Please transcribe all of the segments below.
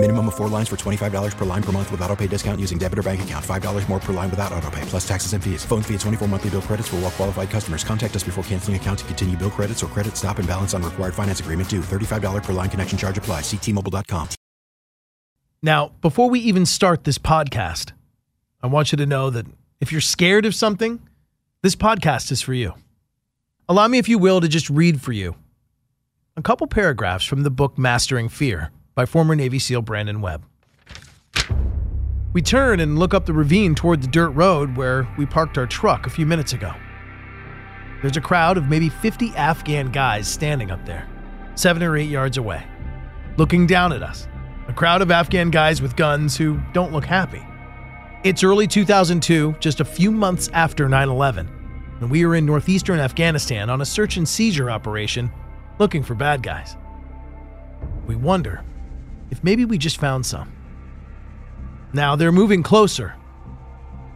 Minimum of four lines for $25 per line per month with auto pay discount using debit or bank account. $5 more per line without auto pay, plus taxes and fees. Phone fee at 24 monthly bill credits for all well qualified customers. Contact us before canceling account to continue bill credits or credit stop and balance on required finance agreement due. $35 per line connection charge apply. Ctmobile.com. Now, before we even start this podcast, I want you to know that if you're scared of something, this podcast is for you. Allow me, if you will, to just read for you a couple paragraphs from the book Mastering Fear by former Navy SEAL Brandon Webb. We turn and look up the ravine toward the dirt road where we parked our truck a few minutes ago. There's a crowd of maybe 50 Afghan guys standing up there, seven or eight yards away, looking down at us. A crowd of Afghan guys with guns who don't look happy. It's early 2002, just a few months after 9 11, and we are in northeastern Afghanistan on a search and seizure operation looking for bad guys. We wonder if maybe we just found some. Now they're moving closer.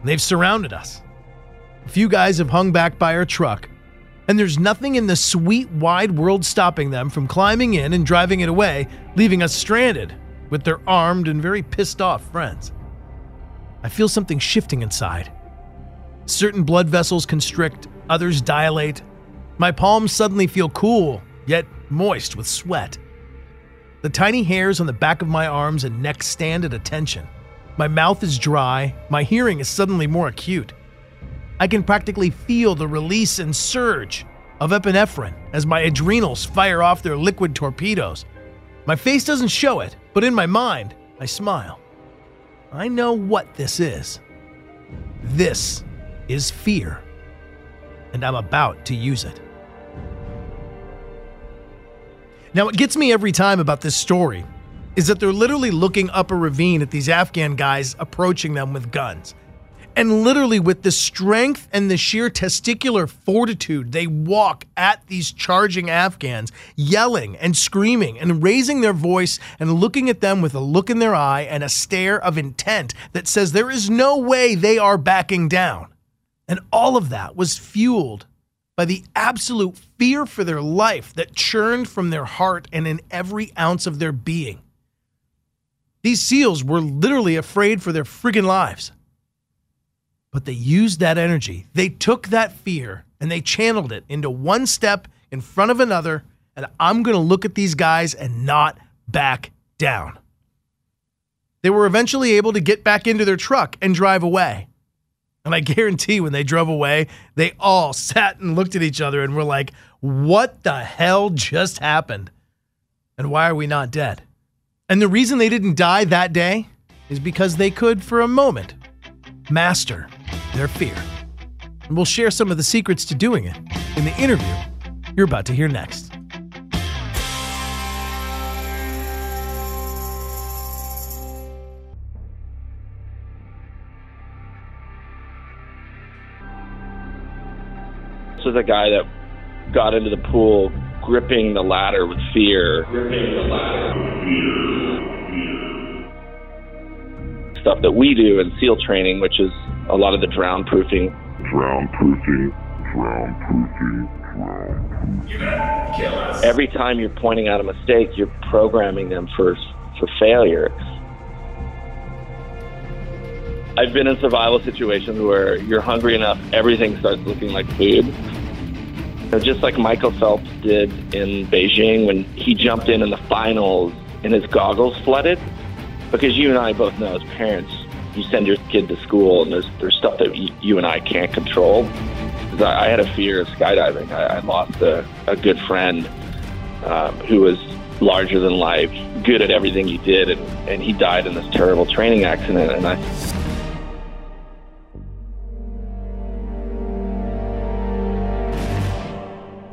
They've surrounded us. A few guys have hung back by our truck, and there's nothing in the sweet wide world stopping them from climbing in and driving it away, leaving us stranded with their armed and very pissed off friends. I feel something shifting inside. Certain blood vessels constrict, others dilate. My palms suddenly feel cool, yet moist with sweat. The tiny hairs on the back of my arms and neck stand at attention. My mouth is dry, my hearing is suddenly more acute. I can practically feel the release and surge of epinephrine as my adrenals fire off their liquid torpedoes. My face doesn't show it, but in my mind, I smile. I know what this is. This is fear, and I'm about to use it. Now, what gets me every time about this story is that they're literally looking up a ravine at these Afghan guys approaching them with guns. And literally, with the strength and the sheer testicular fortitude, they walk at these charging Afghans, yelling and screaming and raising their voice and looking at them with a look in their eye and a stare of intent that says there is no way they are backing down. And all of that was fueled by the absolute fear for their life that churned from their heart and in every ounce of their being. These SEALs were literally afraid for their friggin' lives. But they used that energy. They took that fear and they channeled it into one step in front of another. And I'm going to look at these guys and not back down. They were eventually able to get back into their truck and drive away. And I guarantee when they drove away, they all sat and looked at each other and were like, what the hell just happened? And why are we not dead? And the reason they didn't die that day is because they could, for a moment, master their fear. And we'll share some of the secrets to doing it in the interview you're about to hear next. This was a guy that got into the pool gripping the ladder with fear. Gripping the ladder. Stuff that we do in SEAL training, which is a lot of the drown proofing. Drown proofing, drown proofing, drown proofing. Every time you're pointing out a mistake, you're programming them for for failure. I've been in survival situations where you're hungry enough, everything starts looking like food. Just like Michael Phelps did in Beijing when he jumped in in the finals and his goggles flooded. Because you and I both know as parents, you send your kid to school and there's, there's stuff that you, you and I can't control. I, I had a fear of skydiving. I, I lost a, a good friend um, who was larger than life, good at everything he did, and, and he died in this terrible training accident. And I,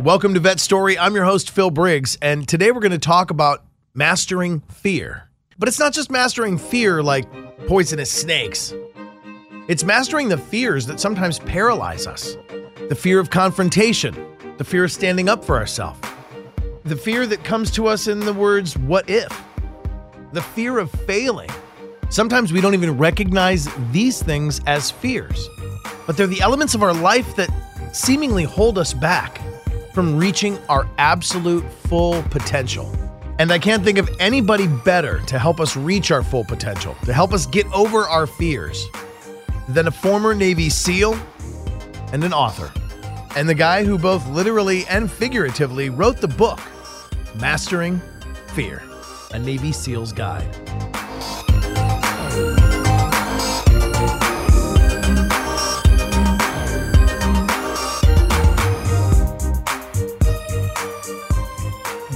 Welcome to Vet Story. I'm your host, Phil Briggs, and today we're going to talk about mastering fear. But it's not just mastering fear like poisonous snakes, it's mastering the fears that sometimes paralyze us the fear of confrontation, the fear of standing up for ourselves, the fear that comes to us in the words, what if? the fear of failing. Sometimes we don't even recognize these things as fears, but they're the elements of our life that seemingly hold us back from reaching our absolute full potential. And I can't think of anybody better to help us reach our full potential, to help us get over our fears, than a former Navy SEAL and an author. And the guy who both literally and figuratively wrote the book, Mastering Fear, a Navy SEAL's Guide.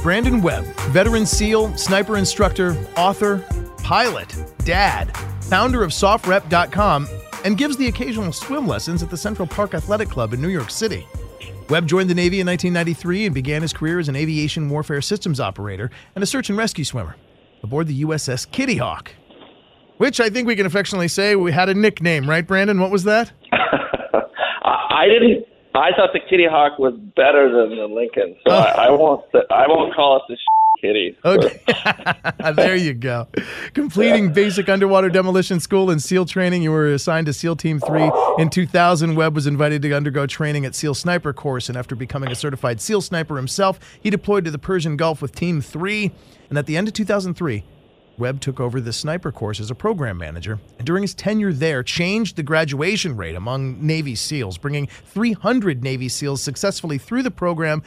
Brandon Webb, veteran SEAL, sniper instructor, author, pilot, dad, founder of sofrep.com, and gives the occasional swim lessons at the Central Park Athletic Club in New York City. Webb joined the Navy in 1993 and began his career as an aviation warfare systems operator and a search and rescue swimmer aboard the USS Kitty Hawk, which I think we can affectionately say we had a nickname, right, Brandon? What was that? I didn't. I thought the Kitty Hawk was better than the Lincoln, so I, I won't. I won't call it the Kitty. Okay. there you go. Completing basic underwater demolition school and SEAL training, you were assigned to SEAL Team 3. In 2000, Webb was invited to undergo training at SEAL Sniper Course, and after becoming a certified SEAL sniper himself, he deployed to the Persian Gulf with Team 3. And at the end of 2003, Webb took over the sniper course as a program manager, and during his tenure there, changed the graduation rate among Navy SEALs, bringing 300 Navy SEALs successfully through the program,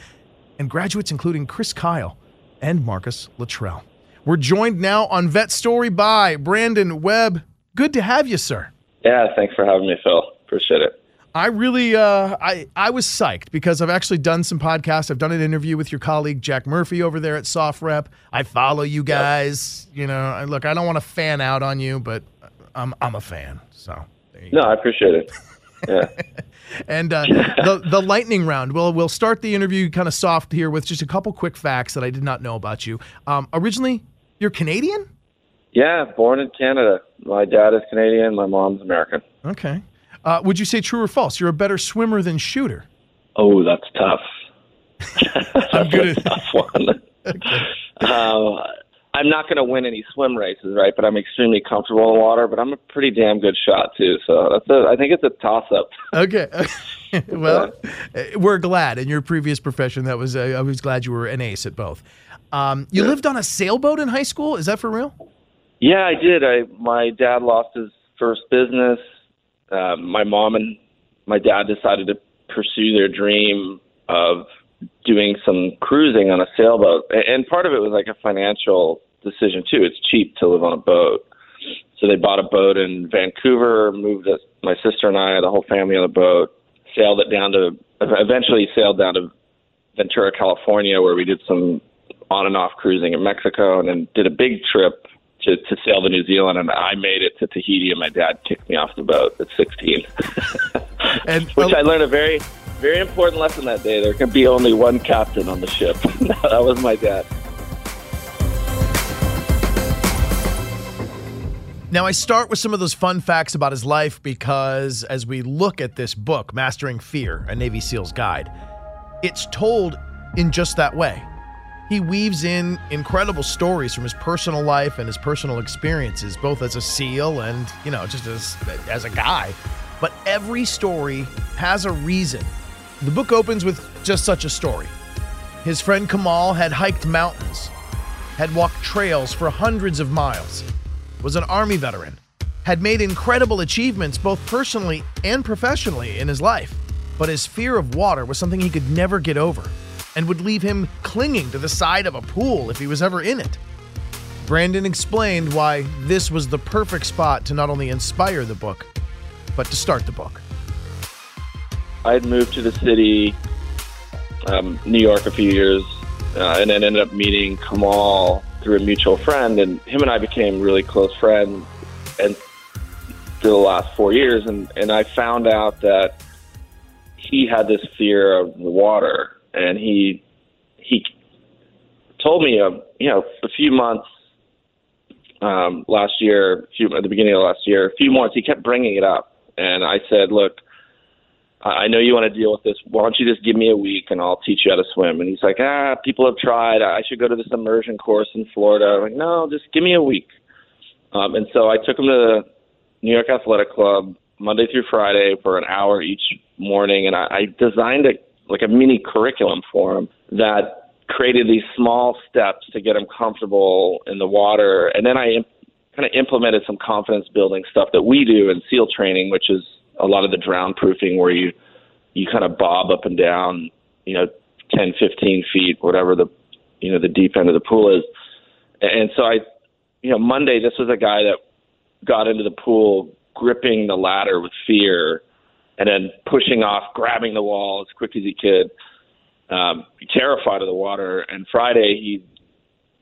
and graduates including Chris Kyle and Marcus Luttrell. We're joined now on Vet Story by Brandon Webb. Good to have you, sir. Yeah, thanks for having me, Phil. Appreciate it. I really, uh, I, I was psyched because I've actually done some podcasts. I've done an interview with your colleague Jack Murphy over there at SOFREP. I follow you guys. Yep. You know, I, look, I don't want to fan out on you, but I'm I'm a fan. So no, go. I appreciate it. Yeah. and uh, the the lightning round. Well, we'll start the interview kind of soft here with just a couple quick facts that I did not know about you. Um, originally, you're Canadian. Yeah, born in Canada. My dad is Canadian. My mom's American. Okay. Uh, would you say true or false? You're a better swimmer than shooter. Oh, that's tough. I'm good at tough one. okay. uh, I'm not going to win any swim races, right? But I'm extremely comfortable in water. But I'm a pretty damn good shot too. So that's a. I think it's a toss up. Okay. well, uh, we're glad in your previous profession. That was. Uh, I was glad you were an ace at both. Um, you yeah. lived on a sailboat in high school. Is that for real? Yeah, I did. I my dad lost his first business. Uh, my mom and my dad decided to pursue their dream of doing some cruising on a sailboat, and part of it was like a financial decision too. It's cheap to live on a boat, so they bought a boat in Vancouver, moved us, my sister and I, the whole family on the boat, sailed it down to, eventually sailed down to Ventura, California, where we did some on and off cruising in Mexico, and then did a big trip to, to sail to New Zealand, and I made it to Tahiti, and my dad kicked me off the boat at 16. and which I learned a very very important lesson that day. There can be only one captain on the ship. that was my dad. Now, I start with some of those fun facts about his life because as we look at this book, Mastering Fear, a Navy SEAL's Guide, it's told in just that way. He weaves in incredible stories from his personal life and his personal experiences, both as a SEAL and, you know, just as, as a guy. But every story has a reason the book opens with just such a story. His friend Kamal had hiked mountains, had walked trails for hundreds of miles, was an Army veteran, had made incredible achievements both personally and professionally in his life. But his fear of water was something he could never get over and would leave him clinging to the side of a pool if he was ever in it. Brandon explained why this was the perfect spot to not only inspire the book, but to start the book. I had moved to the city, um, New York, a few years, uh, and then ended up meeting Kamal through a mutual friend, and him and I became really close friends, and for the last four years, and and I found out that he had this fear of water, and he he told me, a, you know, a few months um, last year, few, at the beginning of last year, a few months, he kept bringing it up, and I said, look I know you want to deal with this. Why don't you just give me a week and I'll teach you how to swim? And he's like, ah, people have tried. I should go to this immersion course in Florida. I'm like, no, just give me a week. Um, and so I took him to the New York Athletic Club Monday through Friday for an hour each morning, and I, I designed a like a mini curriculum for him that created these small steps to get him comfortable in the water, and then I kind of implemented some confidence building stuff that we do in SEAL training, which is a lot of the drown proofing where you you kind of bob up and down, you know, 10, 15 feet, whatever the you know the deep end of the pool is. And so I, you know, Monday this was a guy that got into the pool gripping the ladder with fear, and then pushing off, grabbing the wall as quick as he could, um, terrified of the water. And Friday he,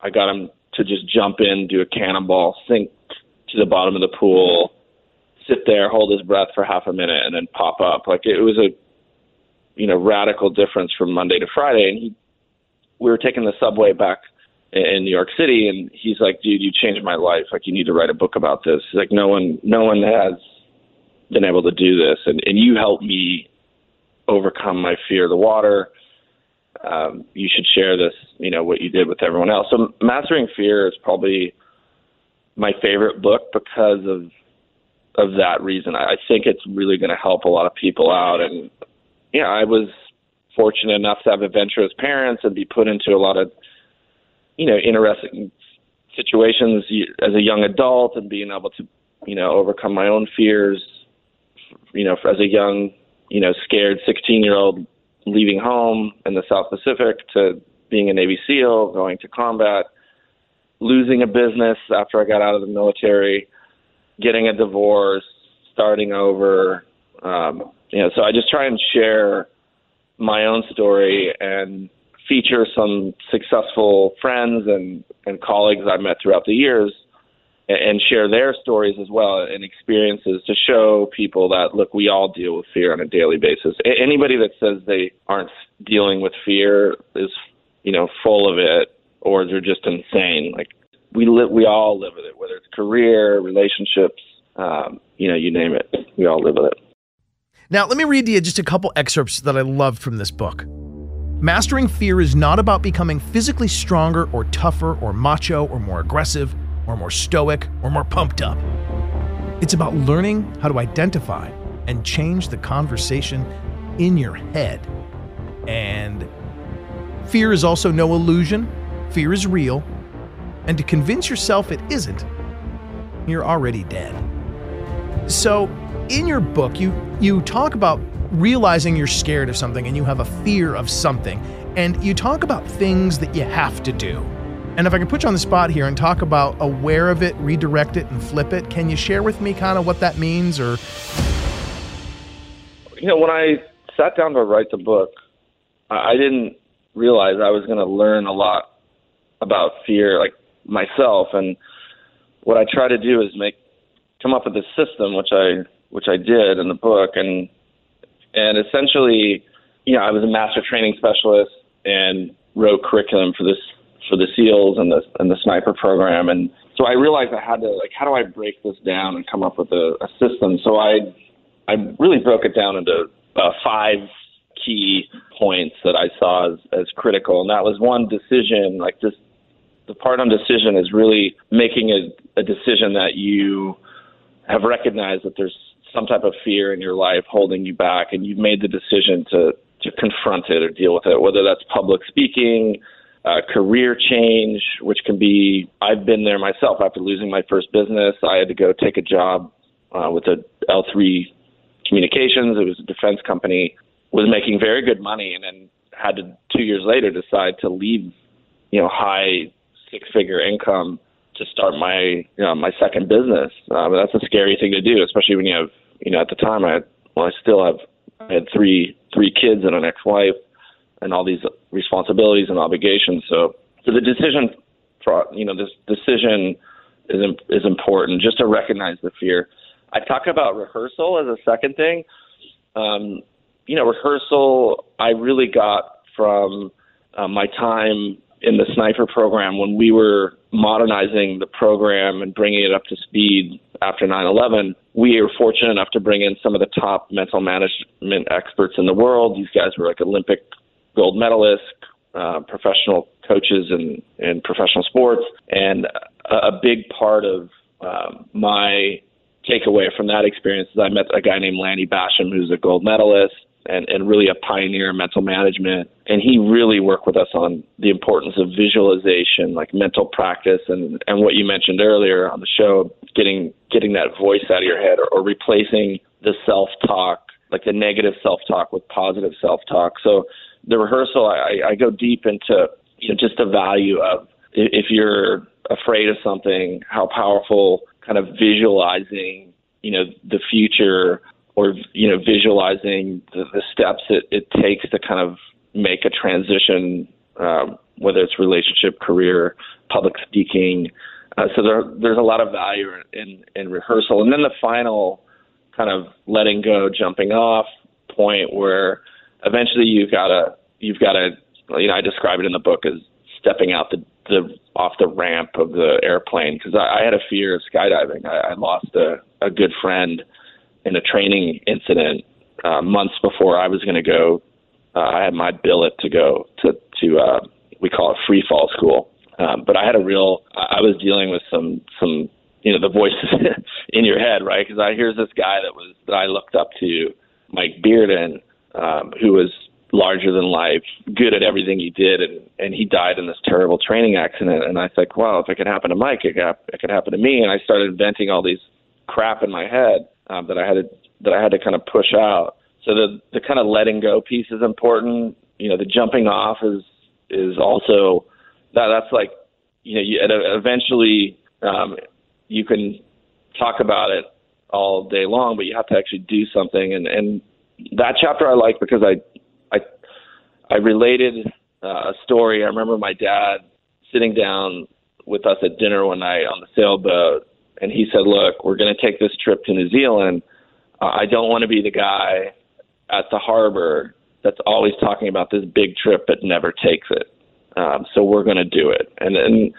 I got him to just jump in, do a cannonball, sink to the bottom of the pool sit there, hold his breath for half a minute, and then pop up. Like it was a, you know, radical difference from Monday to Friday. And he, we were taking the subway back in New York City, and he's like, "Dude, you changed my life. Like you need to write a book about this. He's like no one, no one has been able to do this, and and you helped me overcome my fear of the water." Um, you should share this, you know, what you did with everyone else. So, Mastering Fear is probably my favorite book because of of that reason. I I think it's really going to help a lot of people out. And yeah, I was fortunate enough to have adventurous parents and be put into a lot of you know interesting situations as a young adult and being able to you know overcome my own fears. You know, as a young you know scared 16 year old leaving home in the South Pacific to being a Navy SEAL, going to combat, losing a business after I got out of the military getting a divorce, starting over. Um, you know, so I just try and share my own story and feature some successful friends and, and colleagues I've met throughout the years and share their stories as well and experiences to show people that look we all deal with fear on a daily basis anybody that says they aren't dealing with fear is you know full of it or they're just insane like we live, we all live with it, whether it's career, relationships, um, you know, you name it. We all live with it. Now, let me read to you just a couple excerpts that I love from this book. Mastering fear is not about becoming physically stronger or tougher or macho or more aggressive or more stoic or more pumped up. It's about learning how to identify and change the conversation in your head. And fear is also no illusion, fear is real, and to convince yourself it isn't, you're already dead. So, in your book, you you talk about realizing you're scared of something and you have a fear of something, and you talk about things that you have to do. And if I can put you on the spot here and talk about aware of it, redirect it, and flip it, can you share with me kind of what that means, or? You know, when I sat down to write the book, I didn't realize I was going to learn a lot about fear, like myself. And what I try to do is make come up with a system, which I which I did in the book, and and essentially, you know, I was a master training specialist and wrote curriculum for this for the SEALs and the and the sniper program, and so I realized I had to like, how do I break this down and come up with a, a system? So I I really broke it down into uh, five key points that I saw as, as critical, and that was one decision, like this the part on decision is really making a, a decision that you have recognized that there's some type of fear in your life holding you back, and you've made the decision to to confront it or deal with it, whether that's public speaking, uh, career change, which can be. I've been there myself. After losing my first business, I had to go take a job uh, with a L3 Communications. It was a defense company. Was making very good money, and then had to two years later decide to leave, you know, high six figure income to start my you know my second business. Um, that's a scary thing to do, especially when you have you know at the time I well I still have I had three three kids and an ex wife and all these responsibilities and obligations. So so the decision you know this decision is is important just to recognize the fear. I talk about rehearsal as a second thing. Um, you know, rehearsal I really got from uh, my time in the sniper program when we were modernizing the program and bringing it up to speed after 9/11, we were fortunate enough to bring in some of the top mental management experts in the world. These guys were like Olympic gold medalists, uh, professional coaches in in professional sports, and a, a big part of um, my takeaway from that experience is I met a guy named Lanny Bassham, who's a gold medalist and, and really a pioneer in mental management. And he really worked with us on the importance of visualization, like mental practice, and, and what you mentioned earlier on the show, getting getting that voice out of your head or, or replacing the self talk, like the negative self talk, with positive self talk. So the rehearsal, I, I go deep into you know just the value of if you're afraid of something, how powerful kind of visualizing you know the future or you know visualizing the, the steps it, it takes to kind of make a transition, um, whether it's relationship, career, public speaking. Uh, so there, there's a lot of value in, in rehearsal, and then the final kind of letting go, jumping off point where eventually you've got to you've got to you know I describe it in the book as stepping out the the off the ramp of the airplane because I, I had a fear of skydiving. I, I lost a, a good friend in a training incident uh, months before I was going to go. Uh, I had my billet to go to to uh, we call it free fall school, um, but I had a real. I was dealing with some some you know the voices in your head, right? Because I here's this guy that was that I looked up to, Mike Bearden, um, who was larger than life, good at everything he did, and and he died in this terrible training accident. And I thought, well, if it could happen to Mike, it could, it could happen to me. And I started inventing all these crap in my head um, that I had to that I had to kind of push out. So the the kind of letting go piece is important. You know, the jumping off is is also that that's like you know you, eventually um, you can talk about it all day long, but you have to actually do something. And and that chapter I like because I I I related uh, a story. I remember my dad sitting down with us at dinner one night on the sailboat and he said, "Look, we're going to take this trip to New Zealand. Uh, I don't want to be the guy at the harbor that's always talking about this big trip but never takes it. Um, so we're going to do it." And and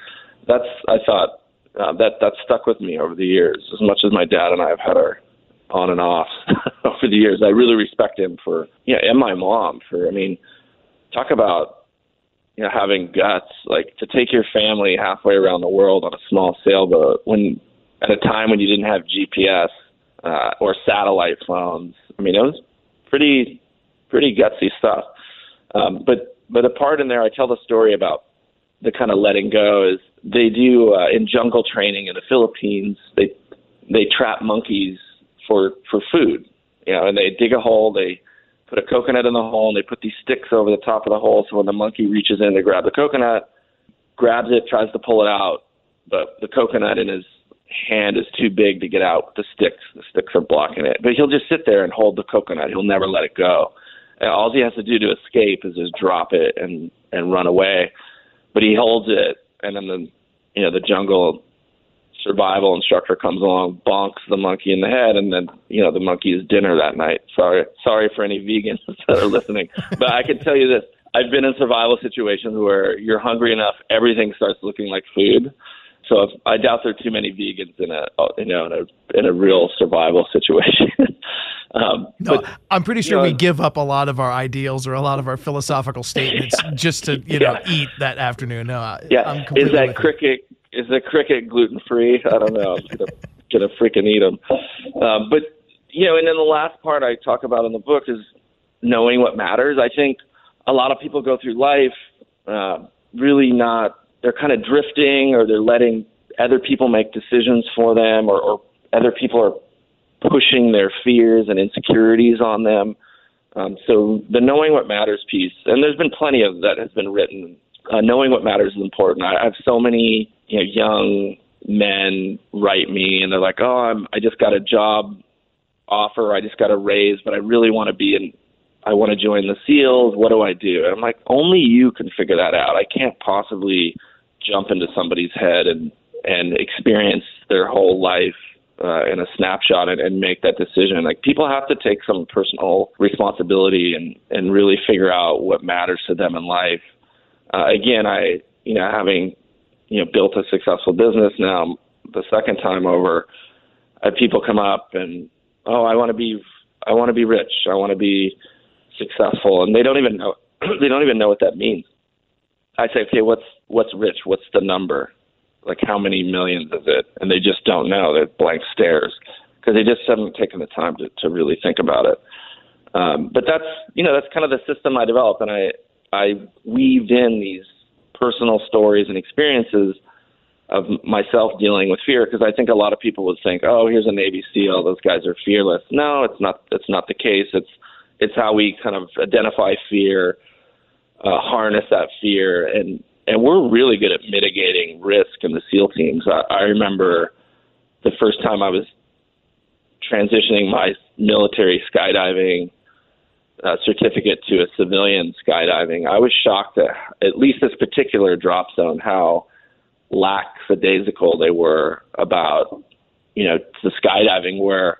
that's I thought uh, that that stuck with me over the years. As much as my dad and I have had our on and off over the years, I really respect him for you know, and my mom for. I mean, talk about you know having guts like to take your family halfway around the world on a small sailboat when at a time when you didn't have GPS uh, or satellite phones. I mean, it was pretty pretty gutsy stuff. Um, but but a part in there, I tell the story about the kind of letting go is they do uh, in jungle training in the Philippines. They they trap monkeys for for food, you know, and they dig a hole. They put a coconut in the hole and they put these sticks over the top of the hole. So when the monkey reaches in to grab the coconut, grabs it, tries to pull it out, but the coconut in his hand is too big to get out the sticks. The sticks are blocking it. But he'll just sit there and hold the coconut. He'll never let it go. And all he has to do to escape is just drop it and and run away. But he holds it, and then the you know the jungle survival instructor comes along, bonks the monkey in the head, and then you know the monkey is dinner that night. Sorry, sorry for any vegans that are listening, but I can tell you this: I've been in survival situations where you're hungry enough, everything starts looking like food, so if, I doubt there are too many vegans in a you know in a in a real survival situation. um, no, but, I'm pretty sure you know, we give up a lot of our ideals or a lot of our philosophical statements yeah. just to you know yeah. eat that afternoon. No, yeah, is that cricket? Is the cricket gluten free? I don't know. I'm gonna gonna freaking eat them. Um, but you know, and then the last part I talk about in the book is knowing what matters. I think a lot of people go through life uh, really not they're kind of drifting or they're letting other people make decisions for them or, or other people are pushing their fears and insecurities on them. Um, so the knowing what matters piece, and there's been plenty of that has been written. Uh, knowing what matters is important. I, I have so many you know young men write me and they're like, "Oh, I'm I just got a job offer, I just got a raise, but I really want to be in I want to join the SEALs. What do I do? And I'm like, only you can figure that out. I can't possibly jump into somebody's head and and experience their whole life uh, in a snapshot and, and make that decision. Like people have to take some personal responsibility and and really figure out what matters to them in life. Uh, again, I you know having you know built a successful business now the second time over, I have people come up and oh, I want to be I want to be rich. I want to be successful, and they don't even know they don't even know what that means. I say, okay, what's what's rich? What's the number? Like how many millions is it? And they just don't know. They're blank stares because they just haven't taken the time to, to really think about it. Um, but that's you know that's kind of the system I developed, and I I weaved in these personal stories and experiences of myself dealing with fear because I think a lot of people would think, oh, here's a Navy SEAL, those guys are fearless. No, it's not. It's not the case. It's it's how we kind of identify fear, uh, harness that fear, and and we're really good at mitigating risk in the SEAL teams. I, I remember the first time I was transitioning my military skydiving uh, certificate to a civilian skydiving. I was shocked at at least this particular drop zone how lackadaisical they were about you know the skydiving where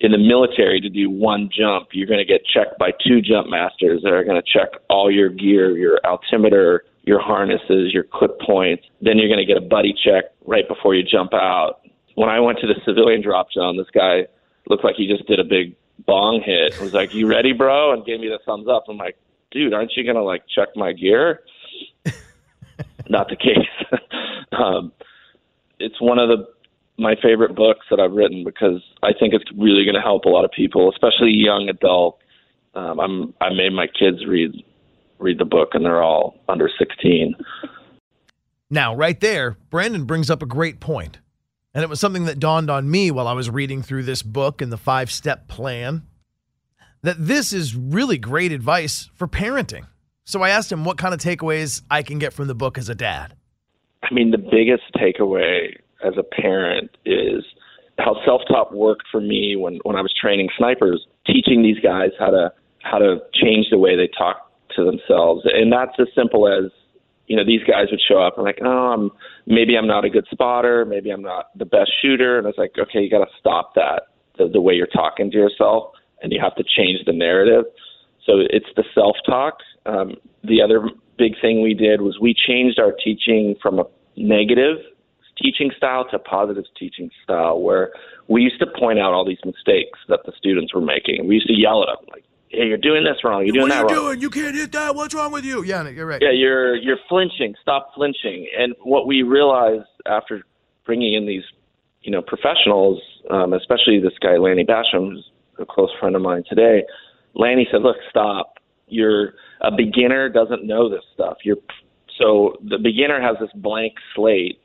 in the military to do one jump you're going to get checked by two jump masters that are going to check all your gear your altimeter your harnesses your clip points then you're going to get a buddy check right before you jump out when i went to the civilian drop zone this guy looked like he just did a big bong hit. Was like you ready bro? And gave me the thumbs up. I'm like dude aren't you going to like check my gear? Not the case. Um, it's one of the my favorite books that I've written because I think it's really going to help a lot of people, especially young adults. Um, I'm I made my kids read read the book, and they're all under 16. Now, right there, Brandon brings up a great point, and it was something that dawned on me while I was reading through this book and the five step plan. That this is really great advice for parenting. So I asked him what kind of takeaways I can get from the book as a dad. I mean, the biggest takeaway as a parent is how self-talk worked for me when when I was training snipers, teaching these guys how to how to change the way they talk to themselves, and that's as simple as you know these guys would show up and like oh I'm maybe I'm not a good spotter, maybe I'm not the best shooter, and I was like okay you got to stop that the, the way you're talking to yourself, and you have to change the narrative. So it's the self-talk. Um, the other big thing we did was we changed our teaching from a negative teaching style to a positive teaching style where we used to point out all these mistakes that the students were making. We used to yell at them like, "Hey, you're doing this wrong. You're doing what that are you wrong. doing? You can't hit that. What's wrong with you? Yeah, you're right. Yeah, you're you're flinching. Stop flinching." And what we realized after bringing in these, you know, professionals, um, especially this guy Lanny Bassham, who's a close friend of mine today, Lanny said, "Look, stop. You're a beginner doesn't know this stuff. You're so the beginner has this blank slate,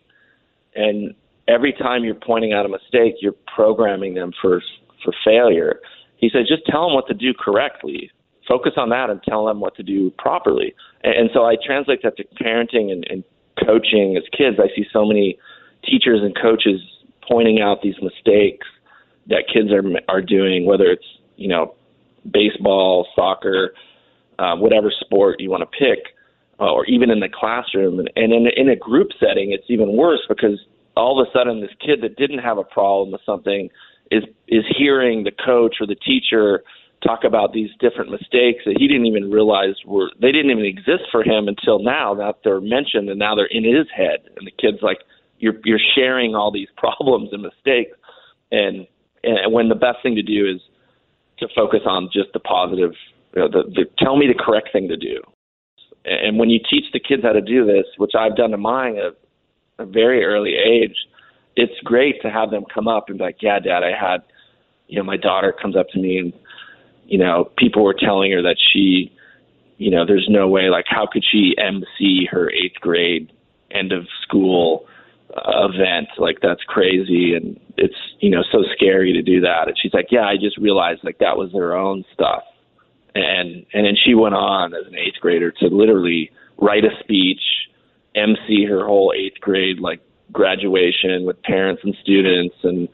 and every time you're pointing out a mistake, you're programming them for for failure. He said, just tell them what to do correctly. Focus on that and tell them what to do properly. And, and so I translate that to parenting and, and coaching as kids. I see so many teachers and coaches pointing out these mistakes that kids are are doing, whether it's you know baseball, soccer, uh, whatever sport you want to pick uh, or even in the classroom. And, and in, in a group setting, it's even worse because all of a sudden this kid that didn't have a problem with something is is hearing the coach or the teacher talk about these different mistakes that he didn't even realize were they didn't even exist for him until now that they're mentioned and now they're in his head. And the kid's like you're you're sharing all these problems and mistakes. And and when the best thing to do is to focus on just the positive you know, the, the tell me the correct thing to do. And when you teach the kids how to do this, which I've done to mine at a very early age, it's great to have them come up and be like, "Yeah, Dad, I had." You know, my daughter comes up to me and, you know, people were telling her that she, you know, there's no way. Like, how could she MC her eighth grade end of school uh, event? Like, that's crazy, and it's you know so scary to do that. And she's like, "Yeah, I just realized like that was their own stuff." and and then she went on as an eighth grader to literally write a speech, MC her whole eighth grade like graduation with parents and students and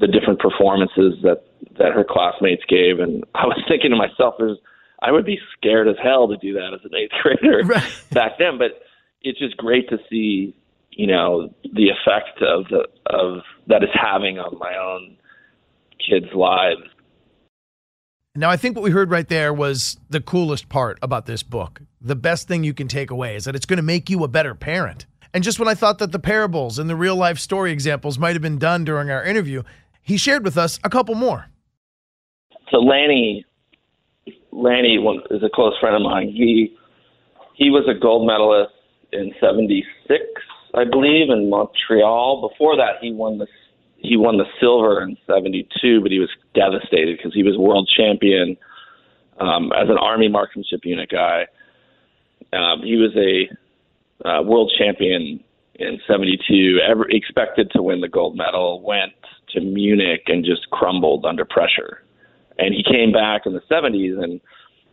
the different performances that that her classmates gave and I was thinking to myself there's I would be scared as hell to do that as an eighth grader Right. back then but it's just great to see you know the effect of the of that it's having on my own kids lives Now, I think what we heard right there was the coolest part about this book. The best thing you can take away is that it's going to make you a better parent. And just when I thought that the parables and the real life story examples might have been done during our interview, he shared with us a couple more. So Lanny, Lanny is a close friend of mine. He he was a gold medalist in '76, I believe, in Montreal. Before that, he won the he won the silver in '72, but he was devastated because he was world champion um, as an Army marksmanship unit guy. Um, he was a uh, world champion in '72. Ever expected to win the gold medal, went to Munich and just crumbled under pressure. And he came back in the '70s, and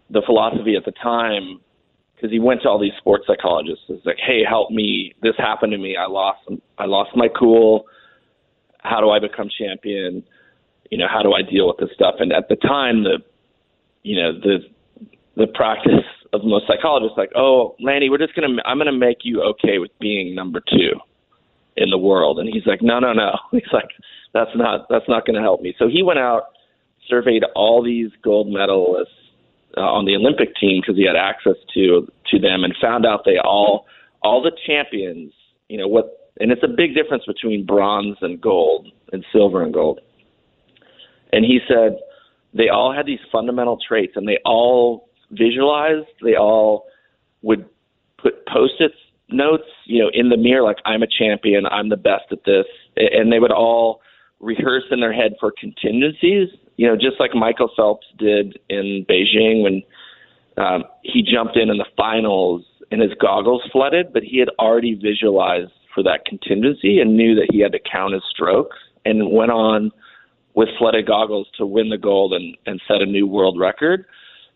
the philosophy at the time, because he went to all these sports psychologists, is like, "Hey, help me! This happened to me. I lost. I lost my cool. How do I become champion? You know, how do I deal with this stuff?" And at the time, the you know the the practice of most psychologists like, oh, Lanny, we're just gonna I'm gonna make you okay with being number two in the world, and he's like, no, no, no. He's like, that's not that's not gonna help me. So he went out, surveyed all these gold medalists uh, on the Olympic team because he had access to to them, and found out they all all the champions, you know what, and it's a big difference between bronze and gold and silver and gold. And he said they all had these fundamental traits, and they all visualized. They all would put post-its notes, you know, in the mirror, like I'm a champion, I'm the best at this, and they would all rehearse in their head for contingencies. You know, just like Michael Phelps did in Beijing when um, he jumped in in the finals and his goggles flooded, but he had already visualized for that contingency and knew that he had to count his strokes and went on with flooded goggles to win the gold and, and set a new world record.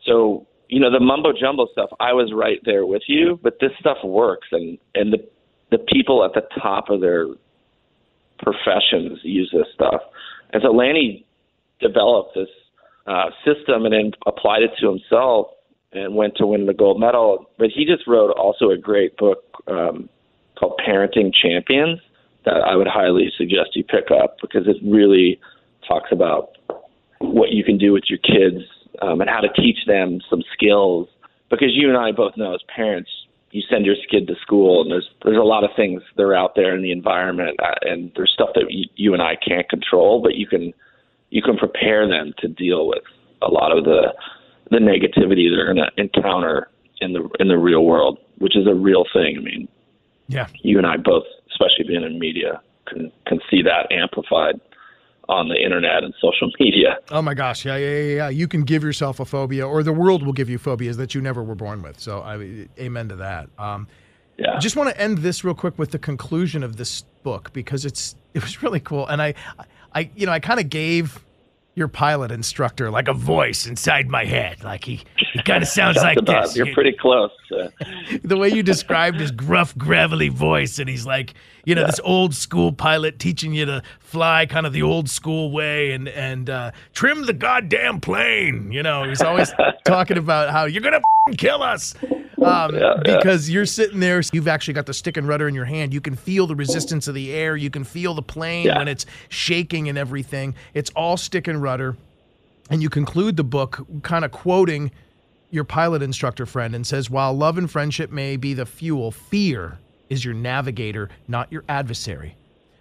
So you know the mumbo jumbo stuff i was right there with you but this stuff works and and the the people at the top of their professions use this stuff. And so lanny developed this uh, system and then applied it to himself and went to win the gold medal. But he just wrote also a great book um, called parenting champions that i would highly suggest you pick up because it really talks about what you can do with your kids um, and how to teach them some skills. Because you and I both know as parents, you send your kid to school, and there's there's a lot of things that are out there in the environment, uh, and there's stuff that you, you and I can't control, but you can you can prepare them to deal with a lot of the the negativity they're going to encounter in the in the real world, which is a real thing. I mean, yeah, you and I both, especially being in media, can can see that amplified on the internet and social media. Oh my gosh, yeah, yeah, yeah, yeah. You can give yourself a phobia, or the world will give you phobias that you never were born with. So, I amen to that. Um, yeah. I just want to end this real quick with the conclusion of this book because it's it was really cool, and I, I, you know, I kind of gave your pilot instructor like a voice inside my head. Like he, he kind of sounds like this. You're pretty close. the way you described his gruff, gravelly voice, and he's like, you know, yeah. this old school pilot teaching you to fly kind of the old school way and and uh, trim the goddamn plane. You know, he's always talking about how you're gonna kill us. Um, yeah, because yeah. you're sitting there, you've actually got the stick and rudder in your hand. You can feel the resistance of the air. You can feel the plane yeah. when it's shaking and everything. It's all stick and rudder. And you conclude the book kind of quoting your pilot instructor friend and says, While love and friendship may be the fuel, fear is your navigator, not your adversary.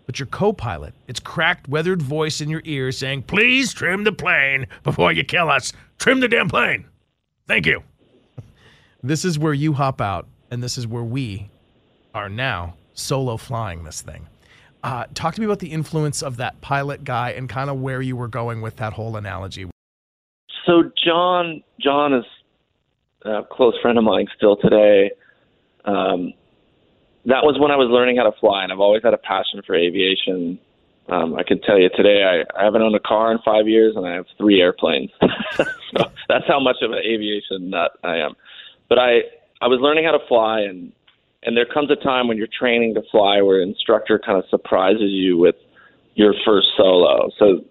But your co pilot, its cracked, weathered voice in your ear saying, Please trim the plane before you kill us. Trim the damn plane. Thank you. This is where you hop out, and this is where we are now solo flying this thing. Uh, talk to me about the influence of that pilot guy and kind of where you were going with that whole analogy. So John, John is a close friend of mine still today. Um, that was when I was learning how to fly, and I've always had a passion for aviation. Um, I can tell you today, I, I haven't owned a car in five years, and I have three airplanes. so that's how much of an aviation nut I am. But I I was learning how to fly, and and there comes a time when you're training to fly where instructor kind of surprises you with your first solo. So,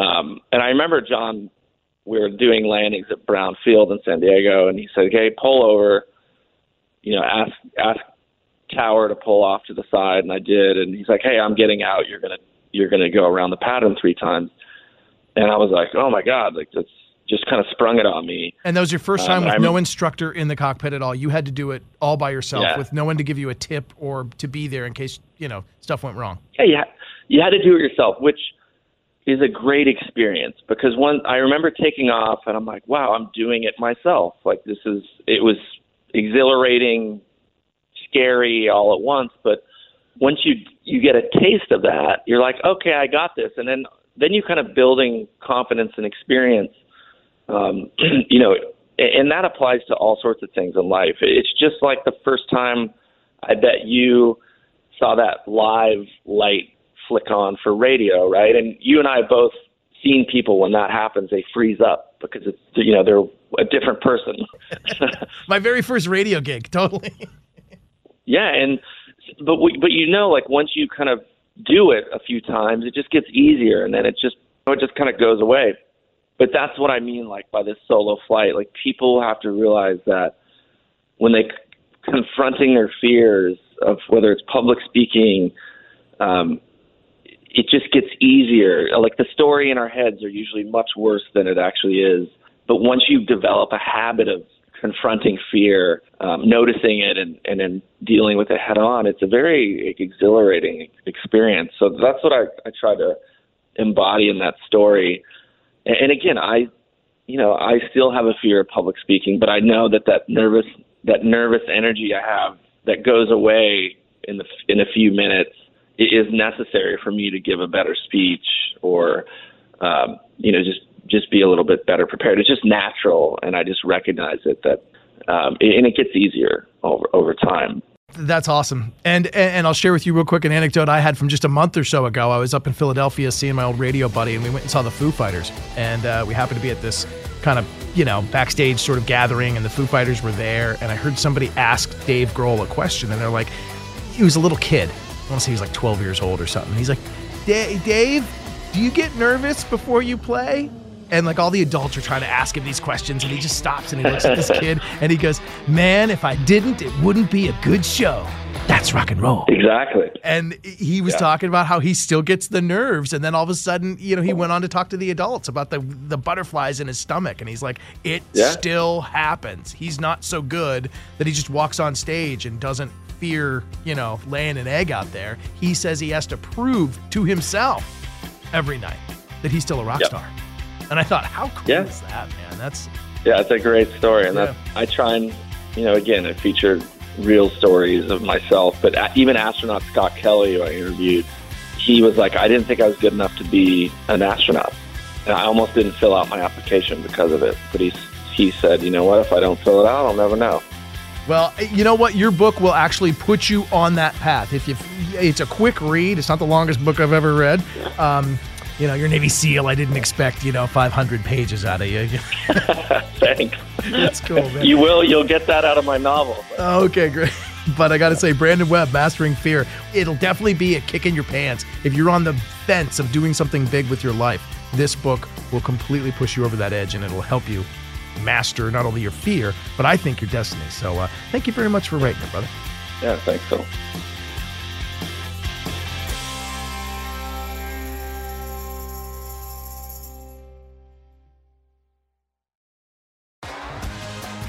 um, and I remember John, we were doing landings at Brown Field in San Diego, and he said, "Hey, pull over." You know, ask ask Tower to pull off to the side, and I did. And he's like, "Hey, I'm getting out. You're gonna you're gonna go around the pattern three times." And I was like, "Oh my god, like that's just kind of sprung it on me. And that was your first time um, with I'm, no instructor in the cockpit at all. You had to do it all by yourself yeah. with no one to give you a tip or to be there in case, you know, stuff went wrong. Yeah, you, you had to do it yourself, which is a great experience because one I remember taking off and I'm like, wow, I'm doing it myself. Like this is it was exhilarating, scary all at once, but once you you get a taste of that, you're like, okay, I got this, and then then you kind of building confidence and experience. Um, you know, and that applies to all sorts of things in life. It's just like the first time I bet you saw that live light flick on for radio, right? And you and I have both seen people when that happens, they freeze up because it's you know they're a different person. My very first radio gig, totally. yeah, and but we, but you know, like once you kind of do it a few times, it just gets easier, and then it just it just kind of goes away. But that's what I mean, like by this solo flight. Like people have to realize that when they confronting their fears of whether it's public speaking, um, it just gets easier. Like the story in our heads are usually much worse than it actually is. But once you develop a habit of confronting fear, um, noticing it, and, and then dealing with it head on, it's a very exhilarating experience. So that's what I, I try to embody in that story. And, again, I, you know, I still have a fear of public speaking, but I know that that nervous, that nervous energy I have that goes away in the in a few minutes is necessary for me to give a better speech or um, you know just just be a little bit better prepared. It's just natural, and I just recognize it that, um, and it gets easier over over time. That's awesome. And and I'll share with you real quick an anecdote I had from just a month or so ago. I was up in Philadelphia seeing my old radio buddy, and we went and saw the Foo Fighters. And uh, we happened to be at this kind of you know backstage sort of gathering, and the Foo Fighters were there. And I heard somebody ask Dave Grohl a question, and they're like, he was a little kid. I want to say he was like 12 years old or something. He's like, Dave, do you get nervous before you play? And like all the adults are trying to ask him these questions, and he just stops and he looks at this kid and he goes, Man, if I didn't, it wouldn't be a good show. That's rock and roll. Exactly. And he was yeah. talking about how he still gets the nerves. And then all of a sudden, you know, he went on to talk to the adults about the, the butterflies in his stomach. And he's like, It yeah. still happens. He's not so good that he just walks on stage and doesn't fear, you know, laying an egg out there. He says he has to prove to himself every night that he's still a rock yep. star. And I thought, how cool yeah. is that, man? That's yeah, it's a great story, and yeah. I try and you know, again, it featured real stories of myself, but even astronaut Scott Kelly, who I interviewed, he was like, I didn't think I was good enough to be an astronaut, and I almost didn't fill out my application because of it. But he he said, you know what? If I don't fill it out, I'll never know. Well, you know what? Your book will actually put you on that path. If you, it's a quick read. It's not the longest book I've ever read. Um, you know, you're Navy SEAL. I didn't expect, you know, 500 pages out of you. Thanks. That's cool, man. You will. You'll get that out of my novel. Okay, great. But I got to say, Brandon Webb, Mastering Fear, it'll definitely be a kick in your pants. If you're on the fence of doing something big with your life, this book will completely push you over that edge and it'll help you master not only your fear, but I think your destiny. So uh, thank you very much for writing it, brother. Yeah, thanks, Phil.